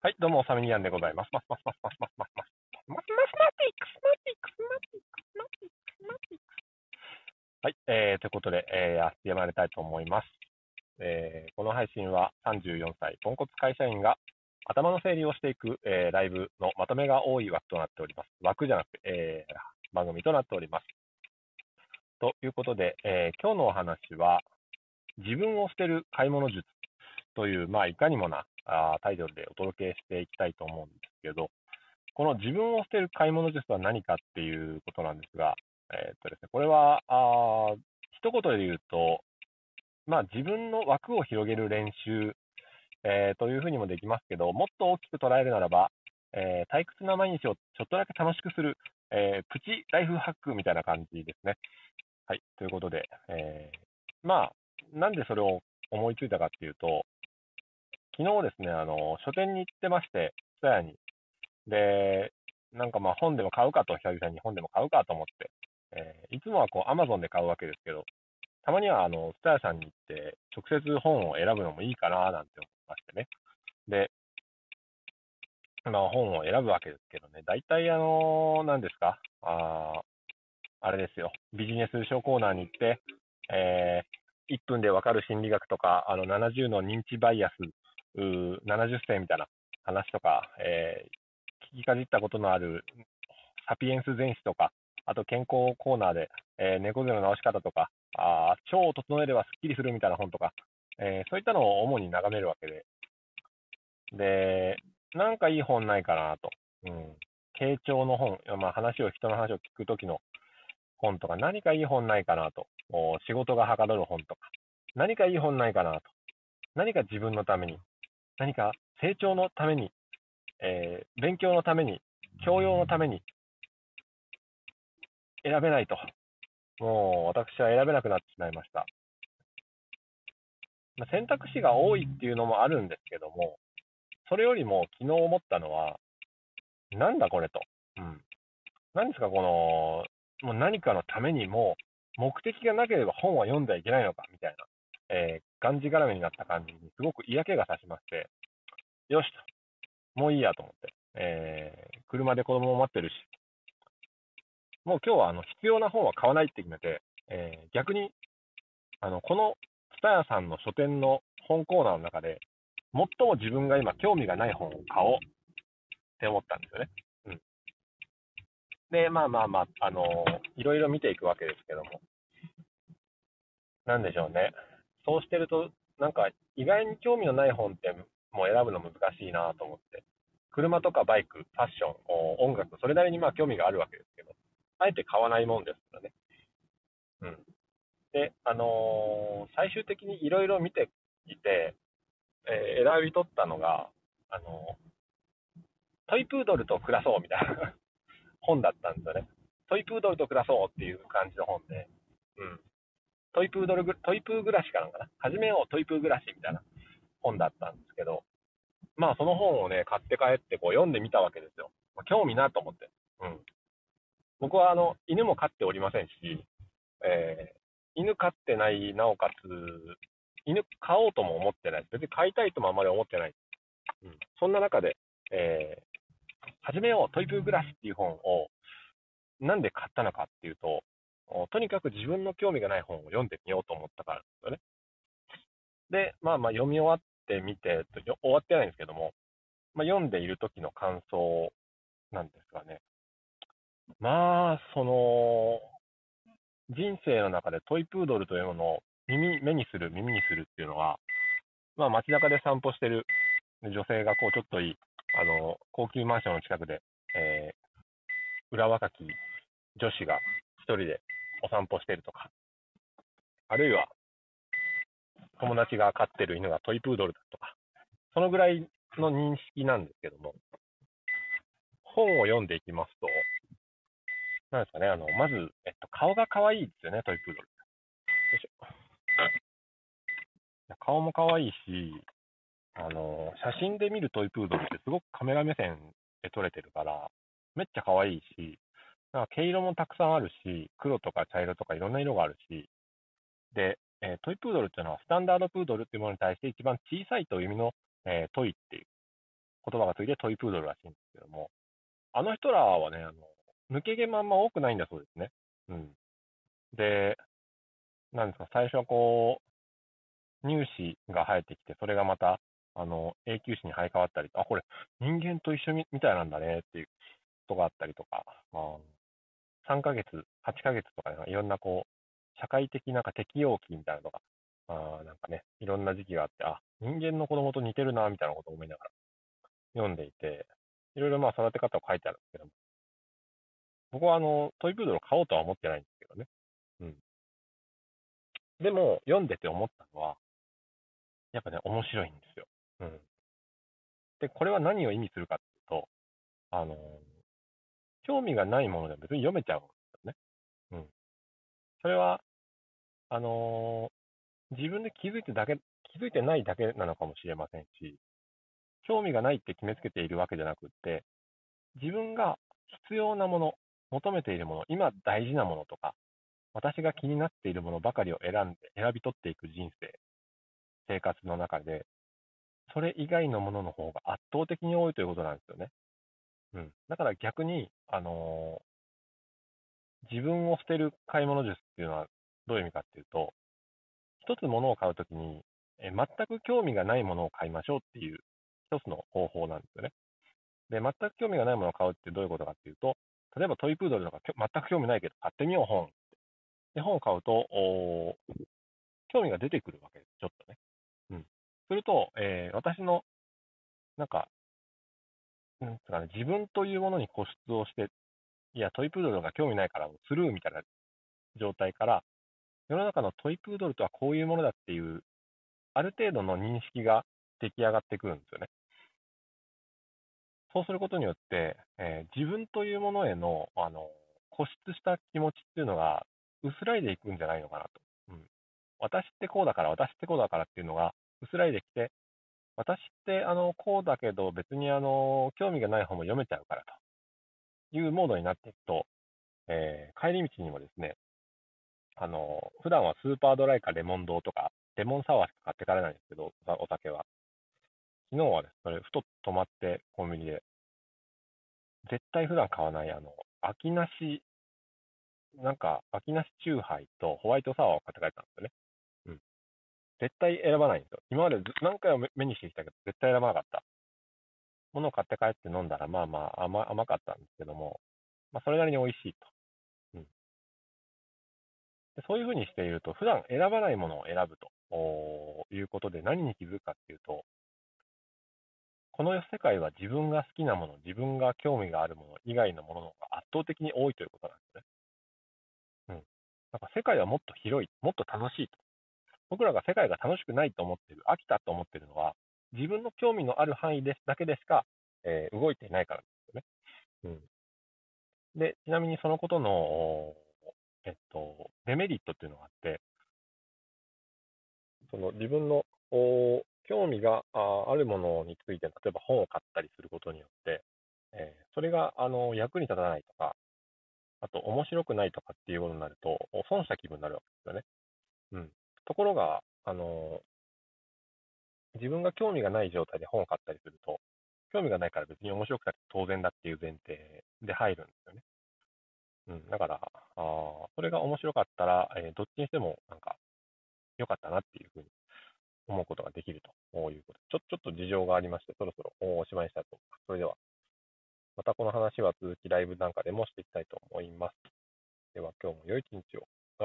はい、どうも、サミニアンでございます。マスマスマスマスマスマスマス。マスマスマティックスマスマスマスマス。はい、えー、ということで、えー、やってまいりたいと思います。えー、この配信は34歳、ポンコツ会社員が頭の整理をしていく、えー、ライブのまとめが多い枠となっております。枠じゃなくて、えー、番組となっております。ということで、えー、今日のお話は、自分を捨てる買い物術という、まあ、いかにもなあタイトルでお届けしていきたいと思うんですけど、この自分を捨てる買い物術は何かっていうことなんですが、えー、っとですね、これは、あ一言で言うと、まあ、自分の枠を広げる練習、えー、というふうにもできますけど、もっと大きく捉えるならば、えー、退屈な毎日をちょっとだけ楽しくする、えプチライフハックみたいな感じですね。はい。ということで、えまあ、なんでそれを思いついたかっていうと、昨日ですね、あの、書店に行ってまして、ツタヤに。で、なんかまあ本でも買うかと、久々に本でも買うかと思って、えー、いつもはこう、アマゾンで買うわけですけど、たまにはあの、ツタヤさんに行って、直接本を選ぶのもいいかな、なんて思いましてね。で、まあ本を選ぶわけですけどね、大体あの、何ですか、ああれですよ、ビジネス書コーナーに行って、えー、1分でわかる心理学とか、あの70の認知バイアス70世みたいな話とか、えー、聞きかじったことのあるサピエンス全史とか、あと健康コーナーで、えー、猫背の直し方とか、あ腸を整えればすっきりするみたいな本とか、えー、そういったのを主に眺めるわけで、で、なんかいい本ないかなと。うん。傾聴の本、まあ話を、人の話を聞くときの本とか、何かいい本ないかなと。仕事がはかどる本とか、何かいい本ないかなと。何か自分のために、何か成長のために、えー、勉強のために、教養のために、選べないと。もう私は選べなくなってしまいました。ま、選択肢が多いっていうのもあるんですけども、それよりも昨日思ったのは、なんだこれと。うん。何ですか、この、もう何かのためにも、目的がなければ本は読んではいけないのか、みたいな。え、がんじがらめになった感じにすごく嫌気がさしまして、よしと、もういいやと思って、えー、車で子供も待ってるし、もう今日はあの必要な本は買わないって決めて、えー、逆に、あの、この蔦屋さんの書店の本コーナーの中で、最も自分が今興味がない本を買おうって思ったんですよね。うん。で、まあまあまあ、あのいろいろ見ていくわけですけども、なんでしょうね。そうしてると、なんか意外に興味のない本ってもう選ぶの難しいなと思って、車とかバイク、ファッション、音楽、それなりにまあ興味があるわけですけど、あえて買わないもんですからね。うん。で、あのー、最終的にいろいろ見ていて、えー、選び取ったのが、あのー、トイプードルと暮らそうみたいな 本だったんですよね。トイプードルと暮らそうっていう感じの本で、うん。トイプードルグ、トイプー暮らしかなんかな？始めようトイプー暮らしみたいな本だったんですけど、まあその本をね、買って帰ってこう読んでみたわけですよ。興味なと思って。うん。僕はあの、犬も飼っておりませんし、えー、犬飼ってない、なおかつ、犬飼おうとも思ってない。別に飼いたいともあまり思ってない。うん。そんな中で、えー、始めようトイプー暮らしっていう本を、なんで買ったのかっていうと、とにかく自分の興味がない本を読んでみようと思ったからですよね。で、まあまあ読み終わってみて、終わってないんですけども、まあ、読んでいる時の感想なんですがね。まあ、その、人生の中でトイプードルというものを耳、目にする、耳にするっていうのは、まあ街中で散歩してる女性がこうちょっといい、あの、高級マンションの近くで、えー、裏若き女子が一人でお散歩してるとか、あるいは、友達が飼ってる犬がトイプードルだとか、そのぐらいの認識なんですけども、本を読んでいきますと、なんですかね、あの、まず、えっと、顔が可愛いですよね、トイプードル。よいしょ。顔も可愛いし、あの、写真で見るトイプードルってすごくカメラ目線で撮れてるから、めっちゃ可愛いし、なんか毛色もたくさんあるし、黒とか茶色とかいろんな色があるし、で、えー、トイプードルっていうのはスタンダードプードルっていうものに対して一番小さいという意味の、えー、トイっていう、言葉がついてトイプードルらしいんですけども、あの人らはね、あの、抜け毛もあんま多くないんだそうですね。うん。で、なんですか、最初はこう、乳歯が生えてきて、それがまた、あの、永久歯に生え変わったりあ、これ、人間と一緒みたいなんだねっていうことがあったりとか、まあ、3ヶ月、8ヶ月とか、いろんなこう、社会的なんか適応期みたいなのが、あなんかね、いろんな時期があって、あ、人間の子供と似てるな、みたいなことを思いながら読んでいて、いろいろまあ育て方を書いてあるんですけども、僕はあの、トイプードルを買おうとは思ってないんですけどね。うん。でも、読んでて思ったのは、やっぱね、面白いんですよ。うん。で、これは何を意味するかっていうと、あの、興味がないもので別に読めちゃうんですよね。うん。それは、あの自分で気づいてだけ、気づいてないだけなのかもしれませんし、興味がないって決めつけているわけじゃなくって、自分が必要なもの、求めているもの、今大事なものとか、私が気になっているものばかりを選んで、選び取っていく人生、生活の中で、それ以外のものの方が圧倒的に多いということなんですよね。うん。だから逆に、あのー、自分を捨てる買い物術っていうのはどういう意味かっていうと、一つ物を買うときに、え全く興味がないものを買いましょうっていう一つの方法なんですよね。で、全く興味がないものを買うってどういうことかっていうと、例えばトイプードルとか全く興味ないけど買ってみよう本。で、本を買うと、お興味が出てくるわけです、ちょっとね。うん。すると、えー、私の、なんか、なんですかね、自分というものに固執をして、いや、トイプードルが興味ないからスルーみたいな状態から、世の中のトイプードルとはこういうものだっていう、ある程度の認識が出来上がってくるんですよね。そうすることによって、えー、自分というものへの、あの、固執した気持ちっていうのが薄らいでいくんじゃないのかなと。うん。私ってこうだから、私ってこうだからっていうのが薄らいできて、私ってあのこうだけど別にあの興味がない本も読めちゃうからというモードになっていくと、えー、帰り道にもですね、あの、普段はスーパードライかレモン堂とか、レモンサワーしか買ってかれないんですけど、お酒は。昨日はですね、ふと止まってコンビニで、絶対普段買わない、あの、秋なし、なんか、秋なしチューハイとホワイトサワーを買って帰ったんですよね。絶対選ばないんですよ。今まで何回も目にしてきたけど、絶対選ばなかった。ものを買って帰って飲んだら、まあまあ甘甘かったんですけども、まあ、それなりに美味しいと。うん。でそういうふうにしていると、普段選ばないものを選ぶということで何に気づくかっていうと、この世界は自分が好きなもの、自分が興味があるもの以外のものの方が圧倒的に多いということなんですね。うん。なんか世界はもっと広い、もっと楽しいと。僕らが世界が楽しくないと思ってる、飽きたと思ってるのは、自分の興味のある範囲ですだけでしか、えー、動いていないからですよね。うん。で、ちなみにそのことの、えっと、デメリットっていうのがあって、その自分の興味があるものについて、例えば本を買ったりすることによって、えー、それがあの役に立たないとか、あと面白くないとかっていうことになると、損した気分になるわけですよね。うん。ところが、あの自分が興味がない状態で本を買ったりすると、興味がないから別に面白くたって当然だっていう前提で入るんですよね。うん。だから、ああそれが面白かったら、えー、どっちにしてもなんか良かったなっていうふうに思うことができるということ、ちょちょっと事情がありまして、そろそろおしまいにしたいと思います。それでは、またこの話は続きライブなんかでもしていきたいと思います。では今日も良い一日を。